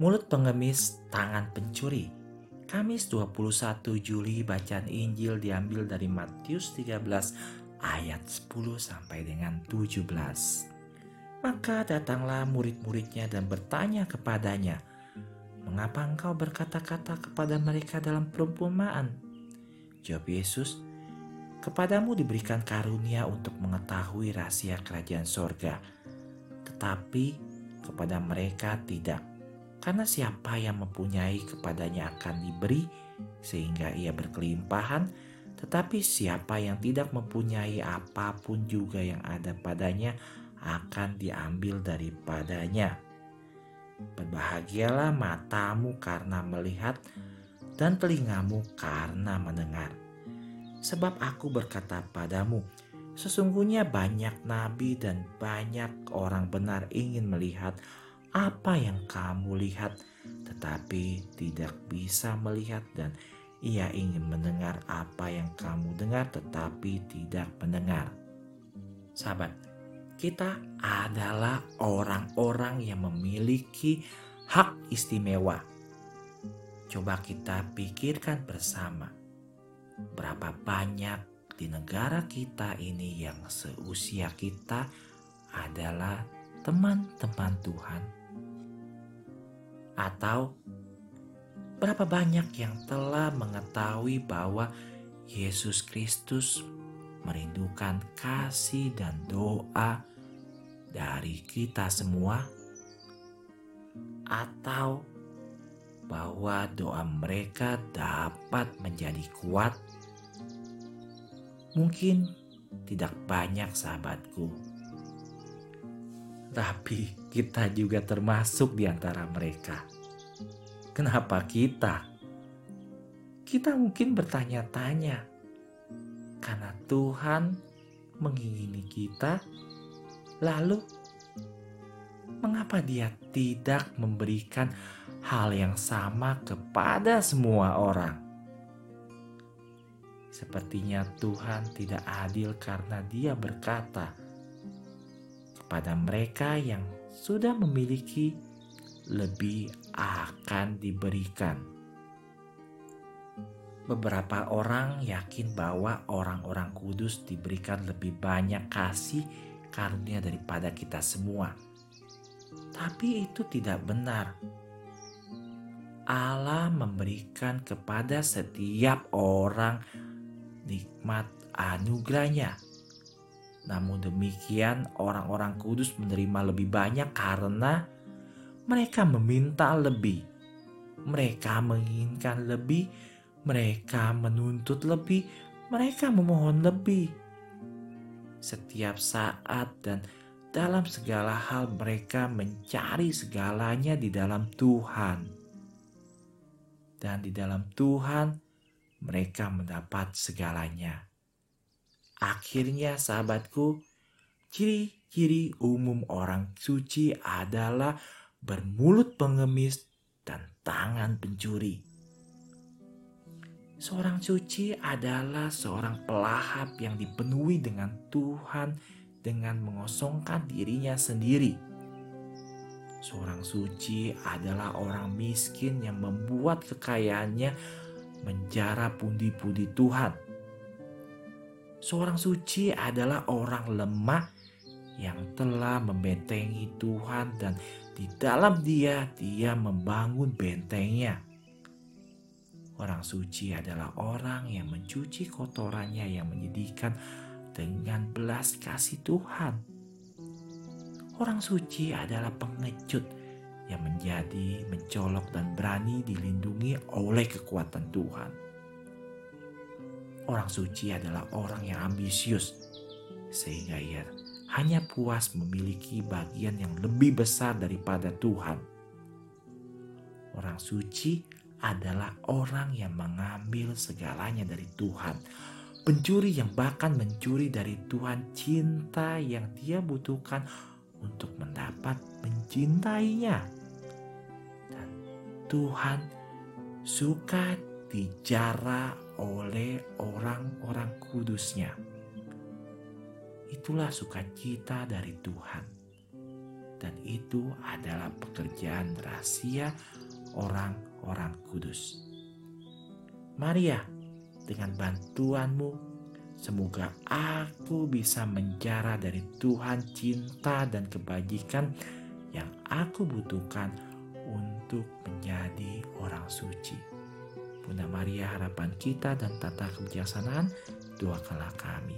Mulut pengemis, tangan pencuri. Kamis 21 Juli bacaan Injil diambil dari Matius 13 ayat 10 sampai dengan 17. Maka datanglah murid-muridnya dan bertanya kepadanya, Mengapa engkau berkata-kata kepada mereka dalam perumpamaan? Jawab Yesus, Kepadamu diberikan karunia untuk mengetahui rahasia kerajaan sorga, tetapi kepada mereka tidak karena siapa yang mempunyai kepadanya akan diberi sehingga ia berkelimpahan, tetapi siapa yang tidak mempunyai apa pun juga yang ada padanya akan diambil daripadanya. Berbahagialah matamu karena melihat dan telingamu karena mendengar. Sebab aku berkata padamu, sesungguhnya banyak nabi dan banyak orang benar ingin melihat apa yang kamu lihat, tetapi tidak bisa melihat, dan ia ingin mendengar apa yang kamu dengar, tetapi tidak mendengar. Sahabat, kita adalah orang-orang yang memiliki hak istimewa. Coba kita pikirkan bersama, berapa banyak di negara kita ini yang seusia kita adalah teman-teman Tuhan atau berapa banyak yang telah mengetahui bahwa Yesus Kristus merindukan kasih dan doa dari kita semua, atau bahwa doa mereka dapat menjadi kuat. Mungkin tidak banyak, sahabatku, tapi kita juga termasuk di antara mereka. Kenapa kita? Kita mungkin bertanya-tanya, karena Tuhan mengingini kita, lalu mengapa Dia tidak memberikan hal yang sama kepada semua orang? Sepertinya Tuhan tidak adil karena Dia berkata, pada mereka yang sudah memiliki lebih akan diberikan. Beberapa orang yakin bahwa orang-orang kudus diberikan lebih banyak kasih karunia daripada kita semua. Tapi itu tidak benar. Allah memberikan kepada setiap orang nikmat anugerahnya namun demikian, orang-orang kudus menerima lebih banyak karena mereka meminta lebih. Mereka menginginkan lebih, mereka menuntut lebih, mereka memohon lebih. Setiap saat dan dalam segala hal mereka mencari segalanya di dalam Tuhan. Dan di dalam Tuhan mereka mendapat segalanya. Akhirnya sahabatku, ciri-ciri umum orang suci adalah bermulut pengemis dan tangan pencuri. Seorang suci adalah seorang pelahap yang dipenuhi dengan Tuhan dengan mengosongkan dirinya sendiri. Seorang suci adalah orang miskin yang membuat kekayaannya menjara pundi-pundi Tuhan Seorang suci adalah orang lemah yang telah membentengi Tuhan dan di dalam dia dia membangun bentengnya. Orang suci adalah orang yang mencuci kotorannya yang menyedihkan dengan belas kasih Tuhan. Orang suci adalah pengecut yang menjadi mencolok dan berani dilindungi oleh kekuatan Tuhan. Orang suci adalah orang yang ambisius, sehingga ia hanya puas memiliki bagian yang lebih besar daripada Tuhan. Orang suci adalah orang yang mengambil segalanya dari Tuhan. Pencuri yang bahkan mencuri dari Tuhan cinta yang dia butuhkan untuk mendapat mencintainya. Dan Tuhan suka dijara oleh orang-orang kudusnya. Itulah sukacita dari Tuhan. dan itu adalah pekerjaan rahasia orang-orang kudus. Maria, dengan bantuanmu, semoga aku bisa menjara dari Tuhan cinta dan kebajikan yang aku butuhkan untuk menjadi orang suci. Bunda Maria harapan kita dan tata kebijaksanaan, doakanlah kami.